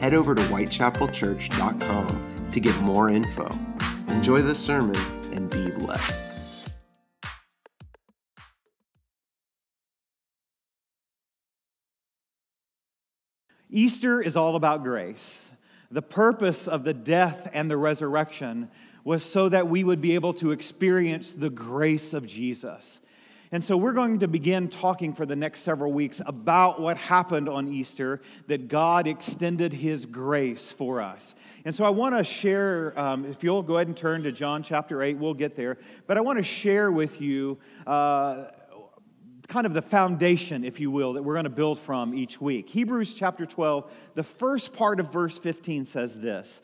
Head over to whitechapelchurch.com to get more info. Enjoy the sermon and be blessed. Easter is all about grace. The purpose of the death and the resurrection was so that we would be able to experience the grace of Jesus. And so we're going to begin talking for the next several weeks about what happened on Easter, that God extended his grace for us. And so I want to share, um, if you'll go ahead and turn to John chapter 8, we'll get there. But I want to share with you uh, kind of the foundation, if you will, that we're going to build from each week. Hebrews chapter 12, the first part of verse 15 says this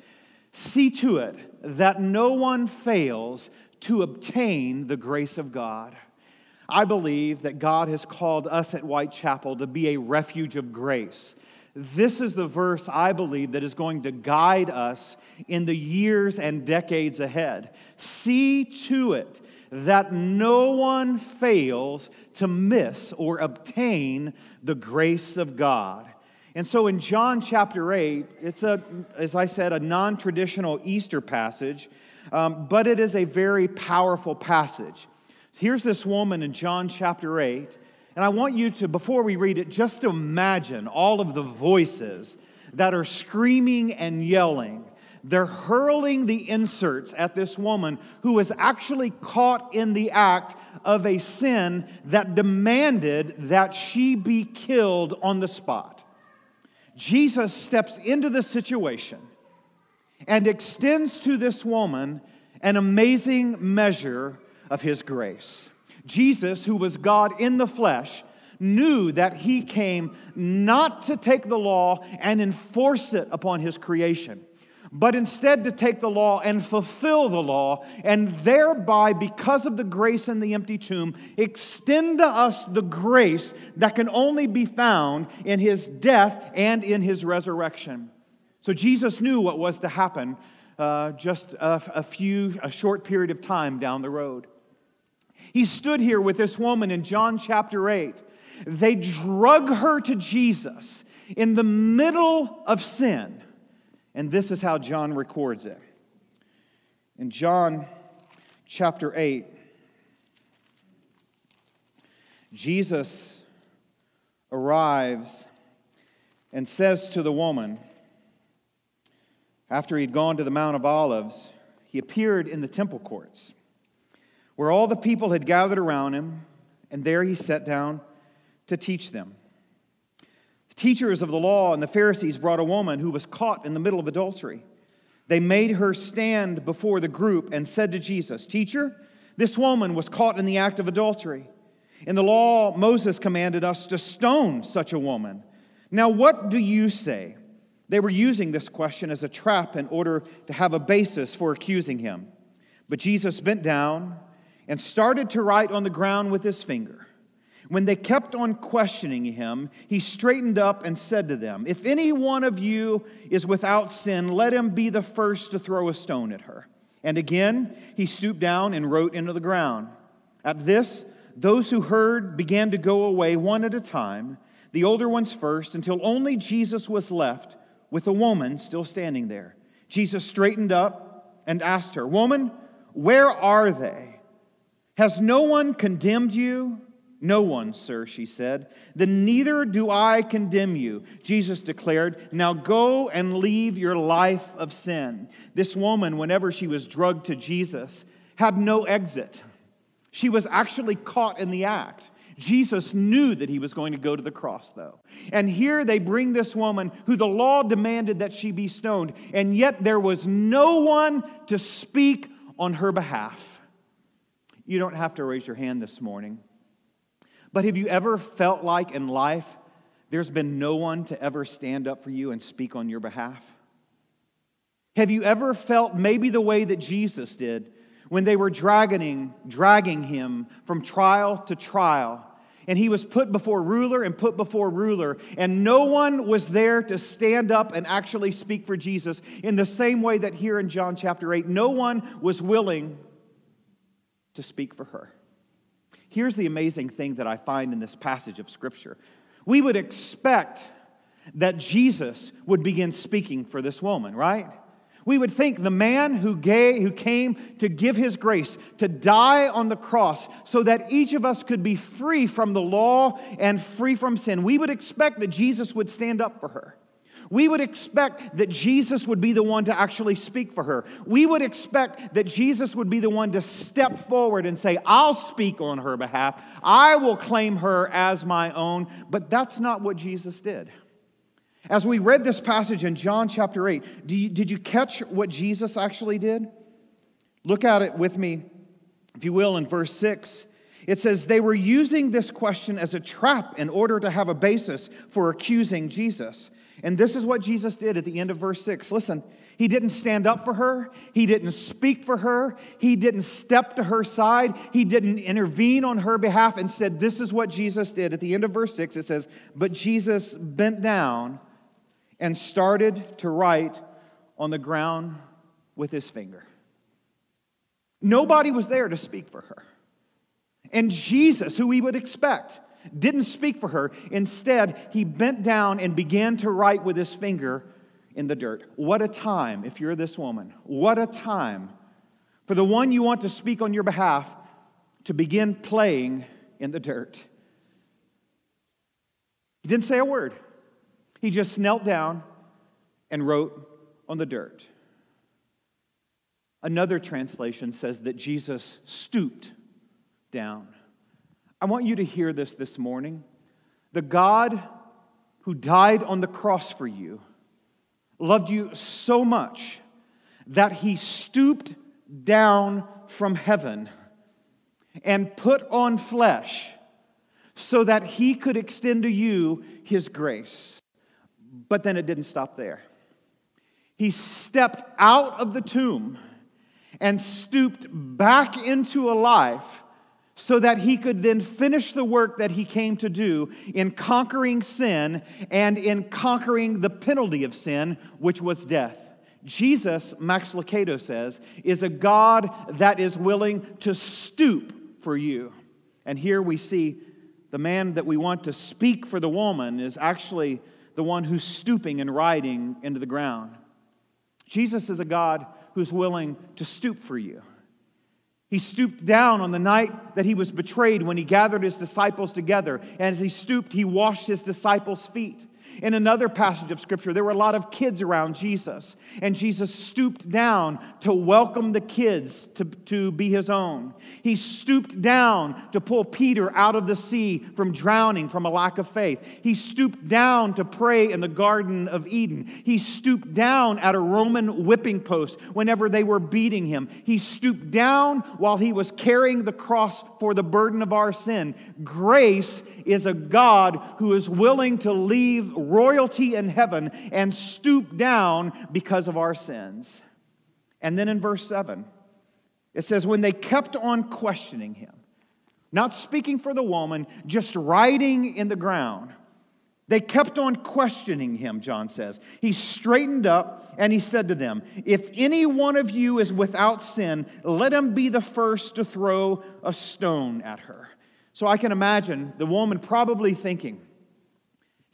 See to it that no one fails to obtain the grace of God. I believe that God has called us at Whitechapel to be a refuge of grace. This is the verse I believe that is going to guide us in the years and decades ahead. See to it that no one fails to miss or obtain the grace of God. And so in John chapter 8, it's a, as I said, a non traditional Easter passage, um, but it is a very powerful passage. Here's this woman in John chapter 8, and I want you to, before we read it, just imagine all of the voices that are screaming and yelling. They're hurling the inserts at this woman who was actually caught in the act of a sin that demanded that she be killed on the spot. Jesus steps into the situation and extends to this woman an amazing measure of his grace. Jesus, who was God in the flesh, knew that he came not to take the law and enforce it upon his creation, but instead to take the law and fulfill the law, and thereby, because of the grace in the empty tomb, extend to us the grace that can only be found in his death and in his resurrection. So Jesus knew what was to happen uh, just a, a few, a short period of time down the road. He stood here with this woman in John chapter 8. They drug her to Jesus in the middle of sin. And this is how John records it. In John chapter 8, Jesus arrives and says to the woman, after he'd gone to the Mount of Olives, he appeared in the temple courts where all the people had gathered around him, and there he sat down to teach them. The teachers of the law and the Pharisees brought a woman who was caught in the middle of adultery. They made her stand before the group and said to Jesus, Teacher, this woman was caught in the act of adultery. In the law, Moses commanded us to stone such a woman. Now, what do you say? They were using this question as a trap in order to have a basis for accusing him. But Jesus bent down and started to write on the ground with his finger. When they kept on questioning him, he straightened up and said to them, If any one of you is without sin, let him be the first to throw a stone at her. And again, he stooped down and wrote into the ground. At this, those who heard began to go away one at a time, the older ones first, until only Jesus was left with a woman still standing there. Jesus straightened up and asked her, Woman, where are they? Has no one condemned you? No one, sir, she said. Then neither do I condemn you, Jesus declared. Now go and leave your life of sin. This woman, whenever she was drugged to Jesus, had no exit. She was actually caught in the act. Jesus knew that he was going to go to the cross, though. And here they bring this woman who the law demanded that she be stoned, and yet there was no one to speak on her behalf. You don't have to raise your hand this morning. But have you ever felt like in life there's been no one to ever stand up for you and speak on your behalf? Have you ever felt maybe the way that Jesus did when they were dragging, dragging him from trial to trial? And he was put before ruler and put before ruler, and no one was there to stand up and actually speak for Jesus in the same way that here in John chapter 8, no one was willing to speak for her. Here's the amazing thing that I find in this passage of Scripture we would expect that Jesus would begin speaking for this woman, right? We would think the man who, gave, who came to give his grace, to die on the cross, so that each of us could be free from the law and free from sin, we would expect that Jesus would stand up for her. We would expect that Jesus would be the one to actually speak for her. We would expect that Jesus would be the one to step forward and say, I'll speak on her behalf. I will claim her as my own. But that's not what Jesus did. As we read this passage in John chapter 8, you, did you catch what Jesus actually did? Look at it with me, if you will, in verse 6. It says, They were using this question as a trap in order to have a basis for accusing Jesus. And this is what Jesus did at the end of verse 6. Listen, he didn't stand up for her. He didn't speak for her. He didn't step to her side. He didn't intervene on her behalf. Instead, this is what Jesus did. At the end of verse 6, it says, But Jesus bent down and started to write on the ground with his finger. Nobody was there to speak for her. And Jesus, who we would expect, didn't speak for her. Instead, he bent down and began to write with his finger in the dirt. What a time, if you're this woman. What a time for the one you want to speak on your behalf to begin playing in the dirt. He didn't say a word, he just knelt down and wrote on the dirt. Another translation says that Jesus stooped down. I want you to hear this this morning. The God who died on the cross for you loved you so much that he stooped down from heaven and put on flesh so that he could extend to you his grace. But then it didn't stop there. He stepped out of the tomb and stooped back into a life so that he could then finish the work that he came to do in conquering sin and in conquering the penalty of sin, which was death. Jesus, Max Lucado says, is a God that is willing to stoop for you. And here we see the man that we want to speak for the woman is actually the one who's stooping and riding into the ground. Jesus is a God who's willing to stoop for you. He stooped down on the night that he was betrayed when he gathered his disciples together. And as he stooped, he washed his disciples' feet. In another passage of scripture, there were a lot of kids around Jesus, and Jesus stooped down to welcome the kids to, to be his own. He stooped down to pull Peter out of the sea from drowning from a lack of faith. He stooped down to pray in the Garden of Eden. He stooped down at a Roman whipping post whenever they were beating him. He stooped down while he was carrying the cross for the burden of our sin. Grace is a God who is willing to leave royalty in heaven and stoop down because of our sins. And then in verse 7, it says, When they kept on questioning him, not speaking for the woman, just writing in the ground. They kept on questioning him, John says. He straightened up and he said to them, If any one of you is without sin, let him be the first to throw a stone at her. So I can imagine the woman probably thinking,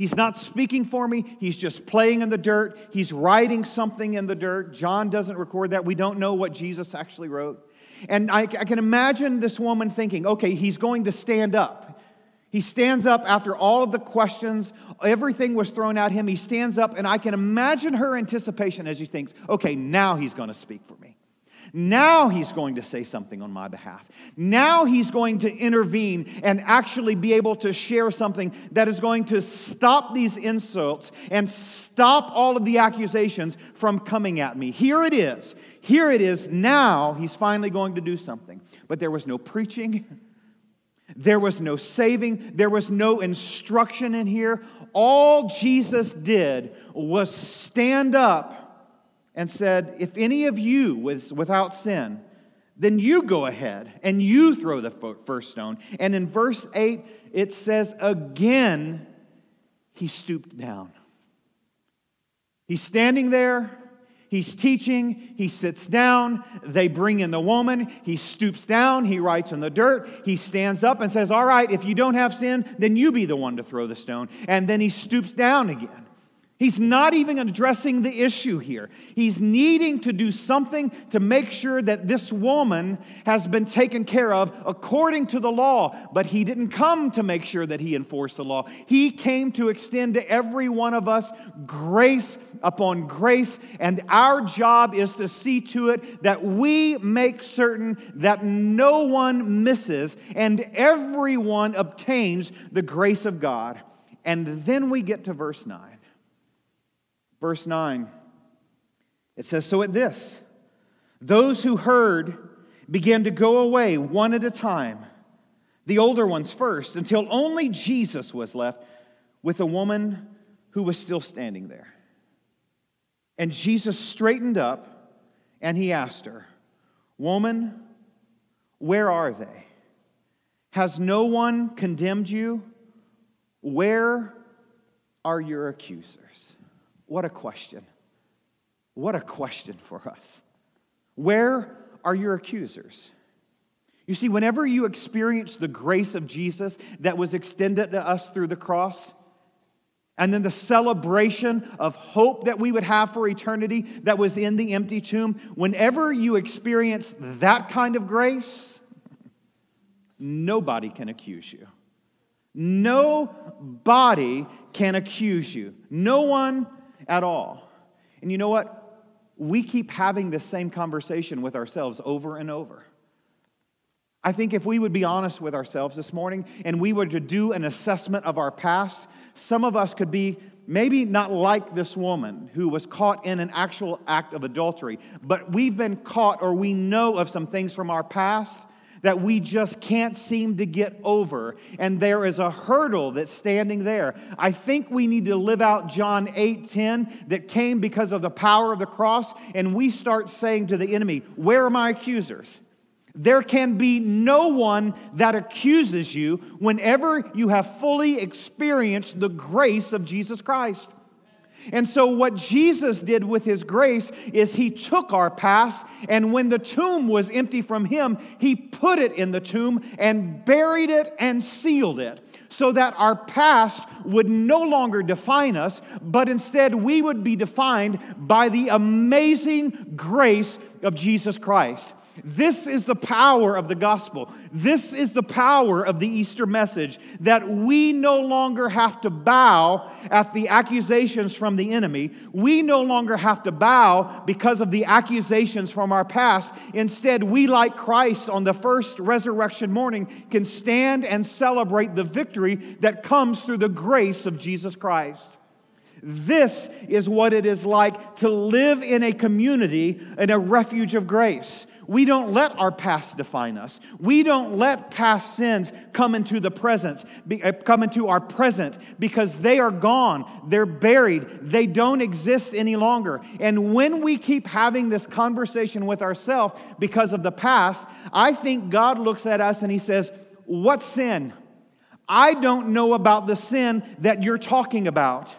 He's not speaking for me. He's just playing in the dirt. He's writing something in the dirt. John doesn't record that. We don't know what Jesus actually wrote. And I, I, can imagine this woman thinking, okay, he's going to stand up. He stands up after all of the questions, everything was thrown at him. He stands up, and I can imagine her anticipation as she thinks, okay, now he's going to speak for me. Now he's going to say something on my behalf. Now he's going to intervene and actually be able to share something that is going to stop these insults and stop all of the accusations from coming at me. Here it is. Here it is. Now he's finally going to do something. But there was no preaching. There was no saving, there was no instruction in here. All Jesus did was stand up and said, If any of you was without sin, then you go ahead and you throw the first stone. And in verse 8, it says, Again, he stooped down. He's standing there. He's teaching, he sits down, they bring in the woman, he stoops down, he writes in the dirt, he stands up and says, All right, if you don't have sin, then you be the one to throw the stone. And then he stoops down again. He's not even addressing the issue here. He's needing to do something to make sure that this woman has been taken care of according to the law. But he didn't come to make sure that he enforced the law. He came to extend to every one of us grace upon grace. And our job is to see to it that we make certain that no one misses and everyone obtains the grace of God. And then we get to verse 9. Verse 9, it says, So at this, those who heard began to go away one at a time, the older ones first, until only Jesus was left with a woman who was still standing there. And Jesus straightened up and he asked her, Woman, where are they? Has no one condemned you? Where are your accusers? What a question. What a question for us. Where are your accusers? You see, whenever you experience the grace of Jesus that was extended to us through the cross, and then the celebration of hope that we would have for eternity that was in the empty tomb, whenever you experience that kind of grace, nobody can accuse you. Nobody can accuse you. No one at all. And you know what? We keep having this same conversation with ourselves over and over. I think if we would be honest with ourselves this morning and we were to do an assessment of our past, some of us could be maybe not like this woman who was caught in an actual act of adultery, but we've been caught or we know of some things from our past that we just can't seem to get over. And there is a hurdle that's standing there. I think we need to live out John 8 10 that came because of the power of the cross. And we start saying to the enemy, Where are my accusers? There can be no one that accuses you whenever you have fully experienced the grace of Jesus Christ. And so, what Jesus did with his grace is he took our past, and when the tomb was empty from him, he put it in the tomb and buried it and sealed it so that our past would no longer define us, but instead we would be defined by the amazing grace of Jesus Christ. This is the power of the gospel. This is the power of the Easter message that we no longer have to bow at the accusations from the enemy. We no longer have to bow because of the accusations from our past. Instead, we, like Christ on the first resurrection morning, can stand and celebrate the victory that comes through the grace of Jesus Christ. This is what it is like to live in a community, in a refuge of grace. We don't let our past define us. We don't let past sins come into the present, uh, come into our present because they are gone. They're buried. They don't exist any longer. And when we keep having this conversation with ourselves because of the past, I think God looks at us and he says, "What sin? I don't know about the sin that you're talking about.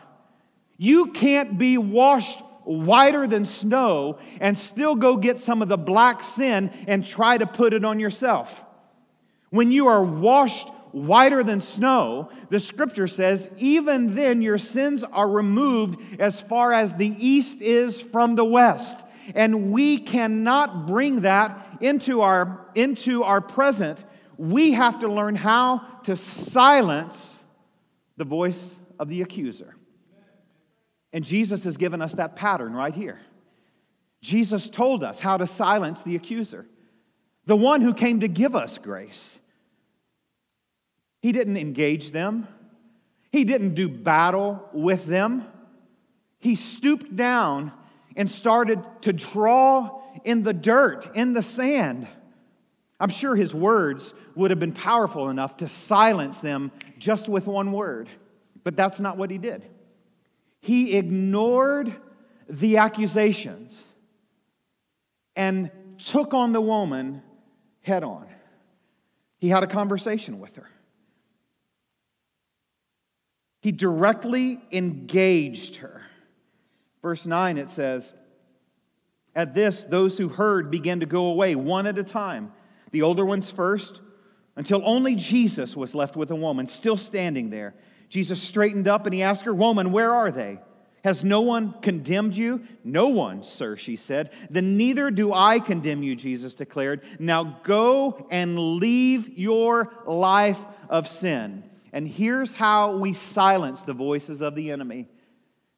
You can't be washed whiter than snow and still go get some of the black sin and try to put it on yourself. When you are washed whiter than snow, the scripture says, even then your sins are removed as far as the east is from the west. And we cannot bring that into our, into our present. We have to learn how to silence the voice of the accuser. And Jesus has given us that pattern right here. Jesus told us how to silence the accuser, the one who came to give us grace. He didn't engage them, he didn't do battle with them. He stooped down and started to draw in the dirt, in the sand. I'm sure his words would have been powerful enough to silence them just with one word, but that's not what he did. He ignored the accusations and took on the woman head on. He had a conversation with her. He directly engaged her. Verse 9 it says, At this, those who heard began to go away one at a time, the older ones first, until only Jesus was left with a woman still standing there. Jesus straightened up and he asked her, Woman, where are they? Has no one condemned you? No one, sir, she said. Then neither do I condemn you, Jesus declared. Now go and leave your life of sin. And here's how we silence the voices of the enemy.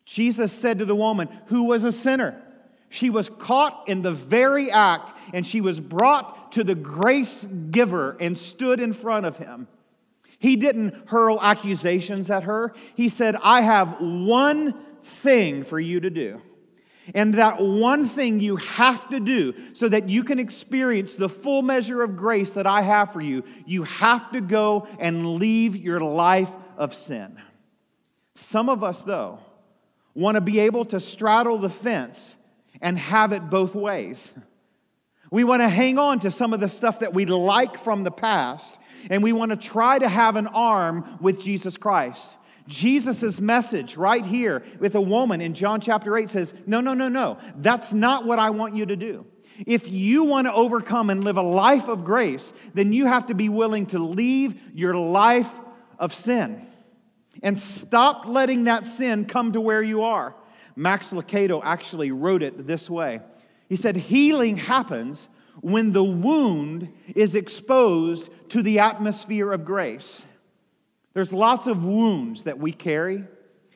Jesus said to the woman who was a sinner, she was caught in the very act, and she was brought to the grace giver and stood in front of him. He didn't hurl accusations at her. He said, I have one thing for you to do. And that one thing you have to do so that you can experience the full measure of grace that I have for you, you have to go and leave your life of sin. Some of us, though, want to be able to straddle the fence and have it both ways. We want to hang on to some of the stuff that we like from the past, and we want to try to have an arm with Jesus Christ. Jesus' message right here with a woman in John chapter 8 says, No, no, no, no. That's not what I want you to do. If you want to overcome and live a life of grace, then you have to be willing to leave your life of sin and stop letting that sin come to where you are. Max Lucado actually wrote it this way He said, Healing happens when the wound is exposed to the atmosphere of grace. There's lots of wounds that we carry,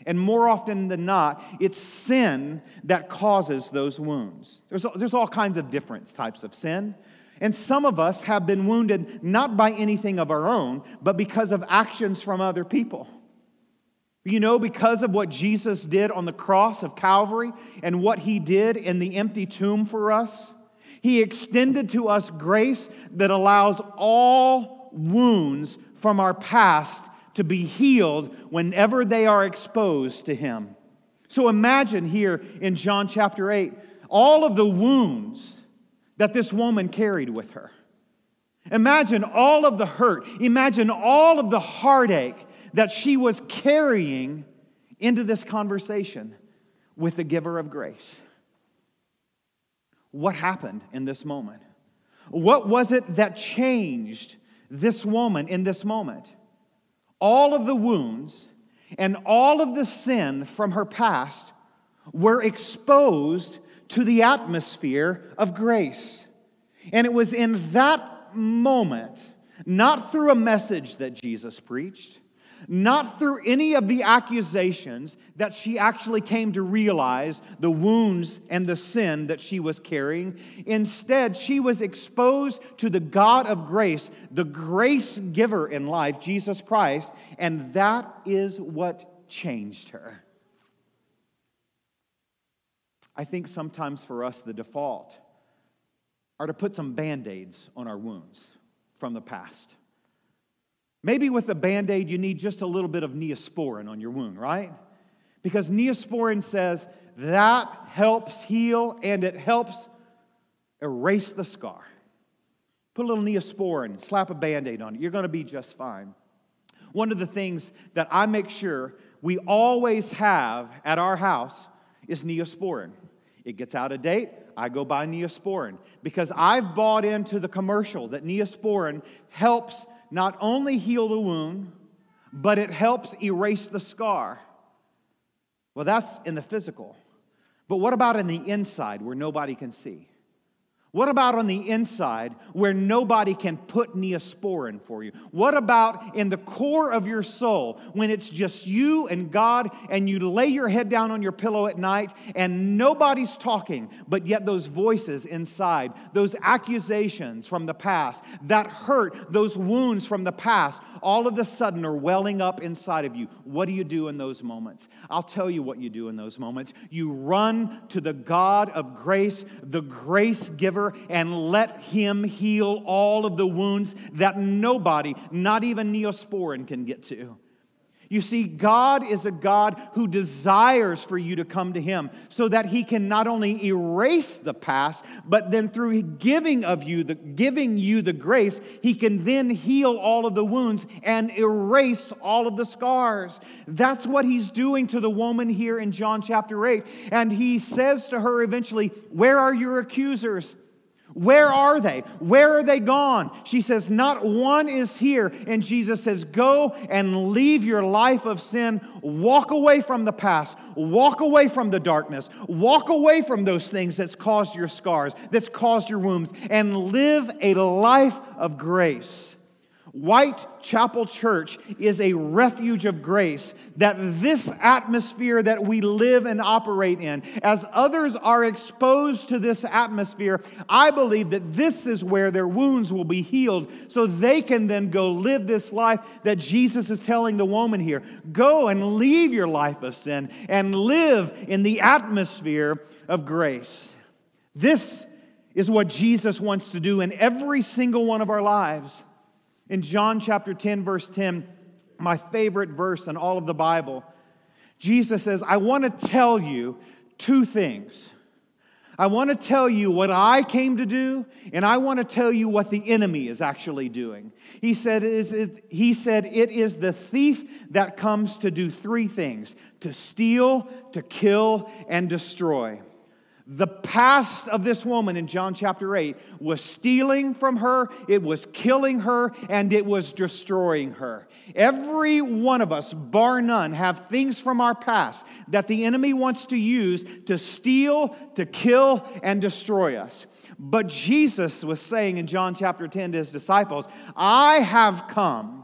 and more often than not, it's sin that causes those wounds. There's, there's all kinds of different types of sin. And some of us have been wounded not by anything of our own, but because of actions from other people. You know, because of what Jesus did on the cross of Calvary and what he did in the empty tomb for us, he extended to us grace that allows all wounds from our past to be healed whenever they are exposed to Him. So imagine here in John chapter 8 all of the wounds that this woman carried with her. Imagine all of the hurt. Imagine all of the heartache that she was carrying into this conversation with the giver of grace. What happened in this moment? What was it that changed this woman in this moment? all of the wounds and all of the sin from her past were exposed to the atmosphere of grace. And it was in that moment, not through a message that Jesus preached, not through any of the accusations that she actually came to realize the wounds and the sin that she was carrying. Instead, she was exposed to the God of grace, the grace giver in life, Jesus Christ, and that is what changed her. I think sometimes for us, the default are to put some band aids on our wounds from the past. Maybe with a band aid, you need just a little bit of neosporin on your wound, right? Because neosporin says that helps heal and it helps erase the scar. Put a little neosporin, slap a band aid on it. You're going to be just fine. One of the things that I make sure we always have at our house is neosporin. It gets out of date, I go buy neosporin because I've bought into the commercial that neosporin helps not only heal the wound, but it helps erase the scar. Well, that's in the physical. But what about in the inside where nobody can see? What about on the inside where nobody can put neosporin for you? What about in the core of your soul when it's just you and God and you lay your head down on your pillow at night and nobody's talking, but yet those voices inside, those accusations from the past, that hurt, those wounds from the past, all of a sudden are welling up inside of you? What do you do in those moments? I'll tell you what you do in those moments. You run to the God of grace, the grace giver and let him heal all of the wounds that nobody, not even Neosporin, can get to. You see, God is a God who desires for you to come to Him so that He can not only erase the past, but then through giving of you the giving you the grace, He can then heal all of the wounds and erase all of the scars. That's what He's doing to the woman here in John chapter 8. And He says to her eventually, Where are your accusers? Where are they? Where are they gone? She says, Not one is here. And Jesus says, Go and leave your life of sin. Walk away from the past. Walk away from the darkness. Walk away from those things that's caused your scars, that's caused your wounds, and live a life of grace. Whitechapel Church is a refuge of grace that this atmosphere that we live and operate in, as others are exposed to this atmosphere, I believe that this is where their wounds will be healed so they can then go live this life that Jesus is telling the woman here. Go and leave your life of sin and live in the atmosphere of grace. This is what Jesus wants to do in every single one of our lives. In John chapter 10, verse 10, my favorite verse in all of the Bible, Jesus says, I want to tell you two things. I want to tell you what I came to do, and I want to tell you what the enemy is actually doing. He said, he said, It is the thief that comes to do three things to steal, to kill, and destroy. The past of this woman in John chapter 8 was stealing from her, it was killing her, and it was destroying her. Every one of us, bar none, have things from our past that the enemy wants to use to steal, to kill, and destroy us. But Jesus was saying in John chapter 10 to his disciples, I have come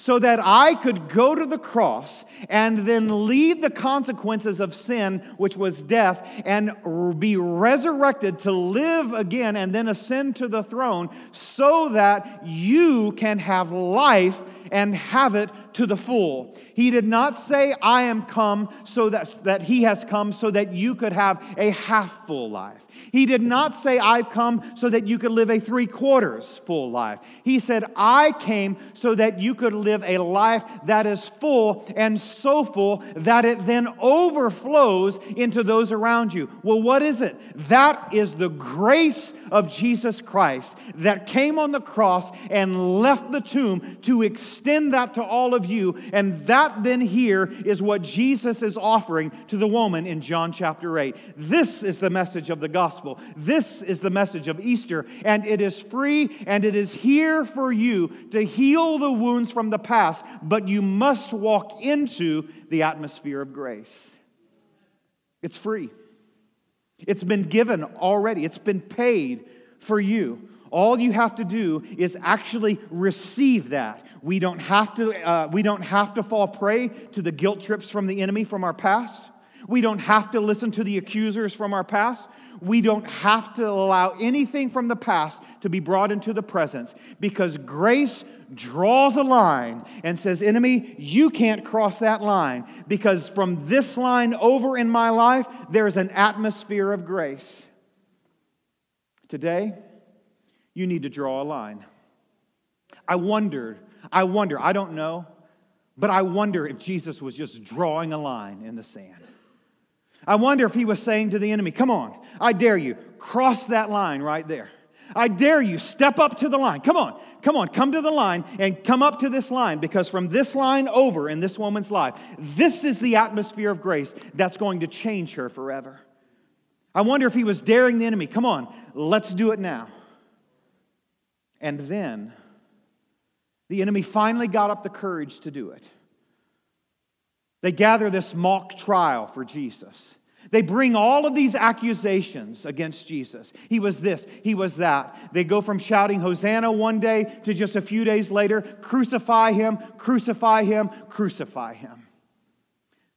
so that I could go to the cross and then leave the consequences of sin, which was death, and be resurrected to live again and then ascend to the throne, so that you can have life and have it to the full. He did not say, I am come so that, that he has come so that you could have a half full life. He did not say, I've come so that you could live a three quarters full life. He said, I came so that you could live a life that is full and so full that it then overflows into those around you. Well, what is it? That is the grace of Jesus Christ that came on the cross and left the tomb to extend that to all of you. And that then here is what Jesus is offering to the woman in John chapter 8. This is the message of the gospel gospel. This is the message of Easter, and it is free and it is here for you to heal the wounds from the past, but you must walk into the atmosphere of grace. It's free, it's been given already, it's been paid for you. All you have to do is actually receive that. We don't have to, uh, we don't have to fall prey to the guilt trips from the enemy from our past. We don't have to listen to the accusers from our past. We don't have to allow anything from the past to be brought into the presence because grace draws a line and says, Enemy, you can't cross that line because from this line over in my life, there's an atmosphere of grace. Today, you need to draw a line. I wondered, I wonder, I don't know, but I wonder if Jesus was just drawing a line in the sand. I wonder if he was saying to the enemy, Come on, I dare you, cross that line right there. I dare you, step up to the line. Come on, come on, come to the line and come up to this line because from this line over in this woman's life, this is the atmosphere of grace that's going to change her forever. I wonder if he was daring the enemy, come on, let's do it now. And then the enemy finally got up the courage to do it. They gather this mock trial for Jesus. They bring all of these accusations against Jesus. He was this, he was that. They go from shouting Hosanna one day to just a few days later, crucify him, crucify him, crucify him.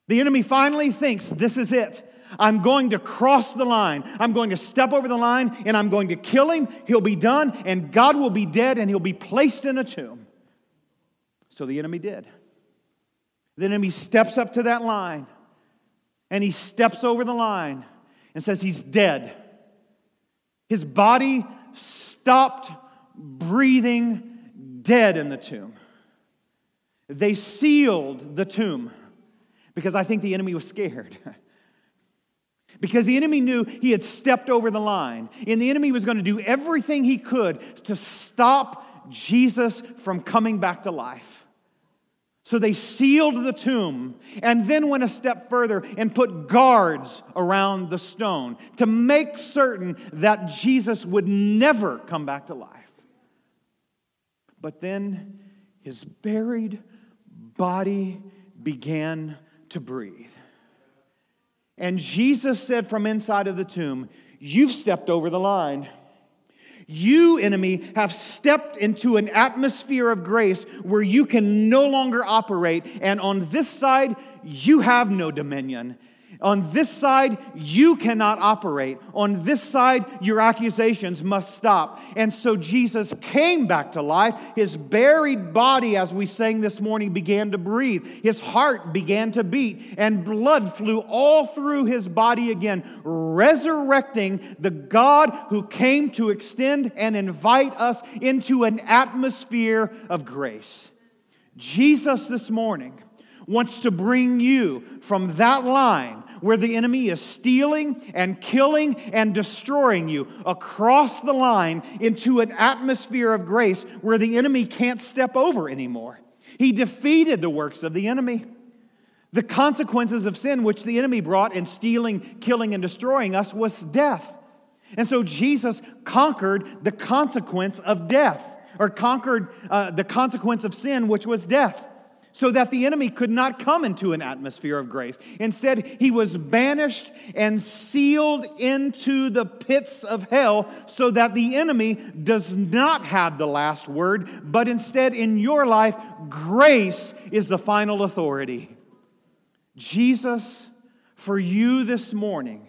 The enemy finally thinks this is it. I'm going to cross the line. I'm going to step over the line and I'm going to kill him. He'll be done and God will be dead and he'll be placed in a tomb. So the enemy did. The enemy steps up to that line and he steps over the line and says, He's dead. His body stopped breathing dead in the tomb. They sealed the tomb because I think the enemy was scared. because the enemy knew he had stepped over the line, and the enemy was going to do everything he could to stop Jesus from coming back to life. So they sealed the tomb and then went a step further and put guards around the stone to make certain that Jesus would never come back to life. But then his buried body began to breathe. And Jesus said from inside of the tomb, You've stepped over the line. You, enemy, have stepped into an atmosphere of grace where you can no longer operate, and on this side, you have no dominion. On this side, you cannot operate. On this side, your accusations must stop. And so Jesus came back to life. His buried body, as we sang this morning, began to breathe. His heart began to beat, and blood flew all through his body again, resurrecting the God who came to extend and invite us into an atmosphere of grace. Jesus this morning wants to bring you from that line where the enemy is stealing and killing and destroying you across the line into an atmosphere of grace where the enemy can't step over anymore. He defeated the works of the enemy. The consequences of sin, which the enemy brought in stealing, killing, and destroying us, was death. And so Jesus conquered the consequence of death, or conquered uh, the consequence of sin, which was death so that the enemy could not come into an atmosphere of grace. Instead, he was banished and sealed into the pits of hell so that the enemy does not have the last word, but instead, in your life, grace is the final authority. Jesus, for you this morning,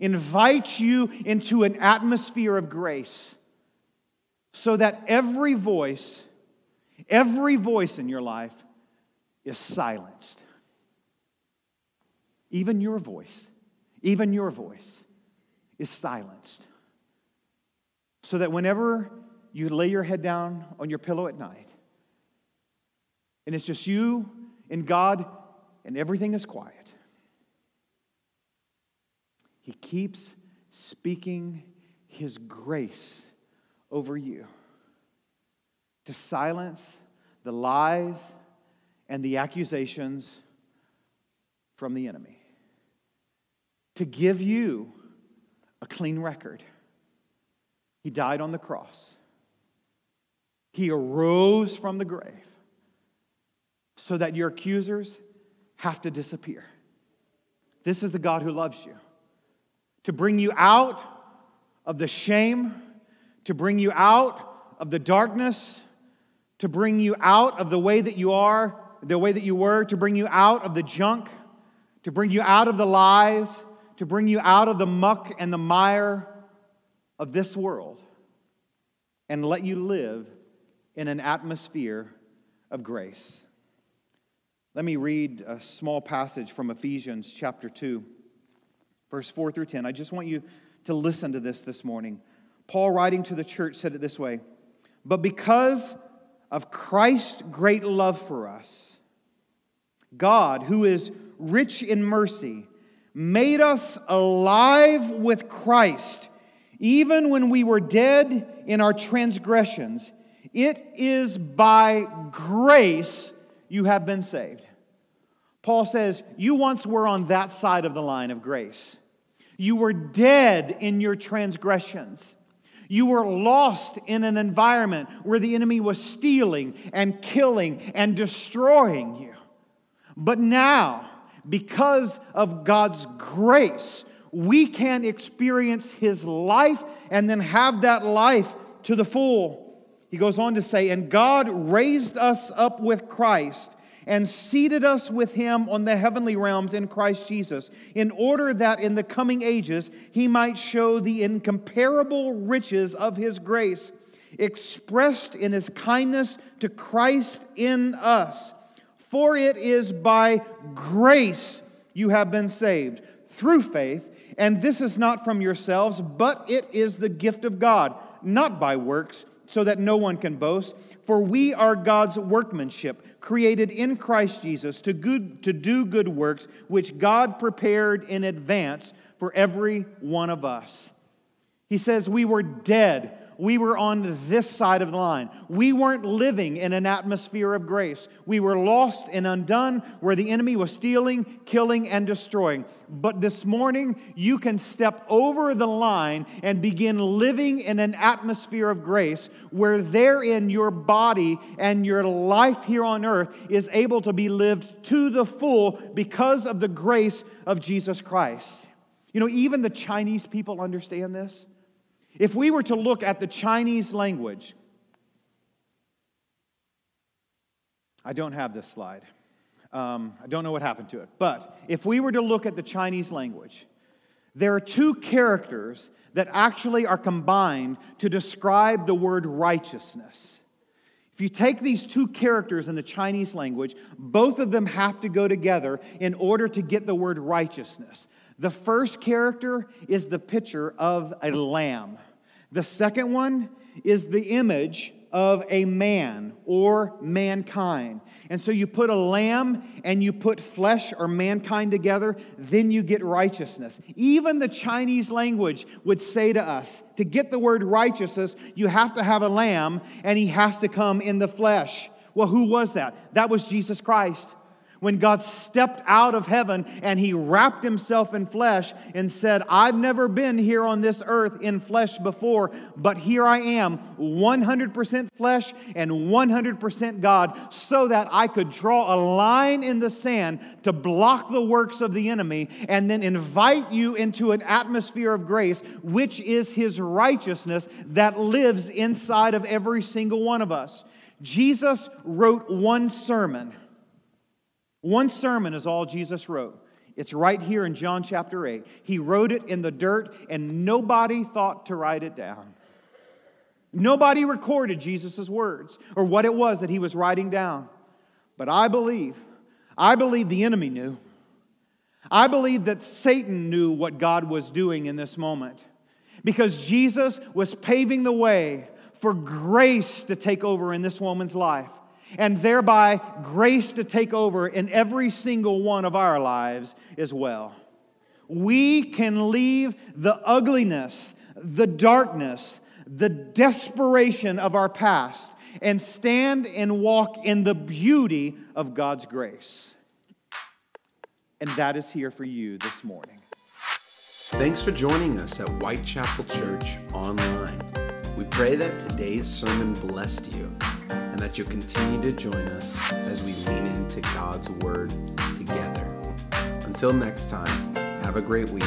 invites you into an atmosphere of grace so that every voice, every voice in your life is silenced. Even your voice, even your voice is silenced. So that whenever you lay your head down on your pillow at night, and it's just you and God, and everything is quiet, He keeps speaking His grace over you to silence the lies and the accusations from the enemy. To give you a clean record. He died on the cross. He arose from the grave so that your accusers have to disappear. This is the God who loves you. To bring you out of the shame, to bring you out of the darkness, to bring you out of the way that you are the way that you were, to bring you out of the junk, to bring you out of the lies, to bring you out of the muck and the mire of this world, and let you live in an atmosphere of grace. Let me read a small passage from Ephesians chapter 2, verse 4 through 10. I just want you to listen to this this morning. Paul, writing to the church, said it this way But because of Christ's great love for us, God, who is rich in mercy, made us alive with Christ, even when we were dead in our transgressions. It is by grace you have been saved. Paul says, You once were on that side of the line of grace. You were dead in your transgressions. You were lost in an environment where the enemy was stealing and killing and destroying you. But now, because of God's grace, we can experience his life and then have that life to the full. He goes on to say, And God raised us up with Christ and seated us with him on the heavenly realms in Christ Jesus, in order that in the coming ages he might show the incomparable riches of his grace, expressed in his kindness to Christ in us. For it is by grace you have been saved, through faith, And this is not from yourselves, but it is the gift of God, not by works, so that no one can boast. For we are God's workmanship, created in Christ Jesus to, good, to do good works, which God prepared in advance for every one of us. He says, We were dead we were on this side of the line. We weren't living in an atmosphere of grace. We were lost and undone where the enemy was stealing, killing, and destroying. But this morning, you can step over the line and begin living in an atmosphere of grace where therein your body and your life here on earth is able to be lived to the full because of the grace of Jesus Christ. You know, even the Chinese people understand this. If we were to look at the Chinese language, I don't have this slide. Um, I don't know what happened to it. But if we were to look at the Chinese language, there are two characters that actually are combined to describe the word righteousness. If you take these two characters in the Chinese language, both of them have to go together in order to get the word righteousness. The first character is the picture of a lamb. The second one is the image of a man or mankind. And so you put a lamb and you put flesh or mankind together, then you get righteousness. Even the Chinese language would say to us to get the word righteousness, you have to have a lamb and he has to come in the flesh. Well, who was that? That was Jesus Christ when God stepped out of heaven and he wrapped himself in flesh and said, I've never been here on this earth in flesh before, but here I am, 100% flesh and 100% God, so that I could draw a line in the sand to block the works of the enemy and then invite you into an atmosphere of grace, which is his righteousness that lives inside of every single one of us. Jesus wrote one sermon one sermon is all Jesus wrote. It's right here in John chapter 8. He wrote it in the dirt, and nobody thought to write it down. Nobody recorded Jesus' words or what it was that he was writing down. But I believe, I believe the enemy knew. I believe that Satan knew what God was doing in this moment because Jesus was paving the way for grace to take over in this woman's life and thereby grace to take over in every single one of our lives as well. We can leave the ugliness, the darkness, the desperation of our past and stand and walk in the beauty of God's grace. And that is here for you this morning. Thanks for joining us at Whitechapel Church online. We pray that today's sermon blessed you and that you'll continue to join us as we lean into God's Word together. Until next time, have a great week.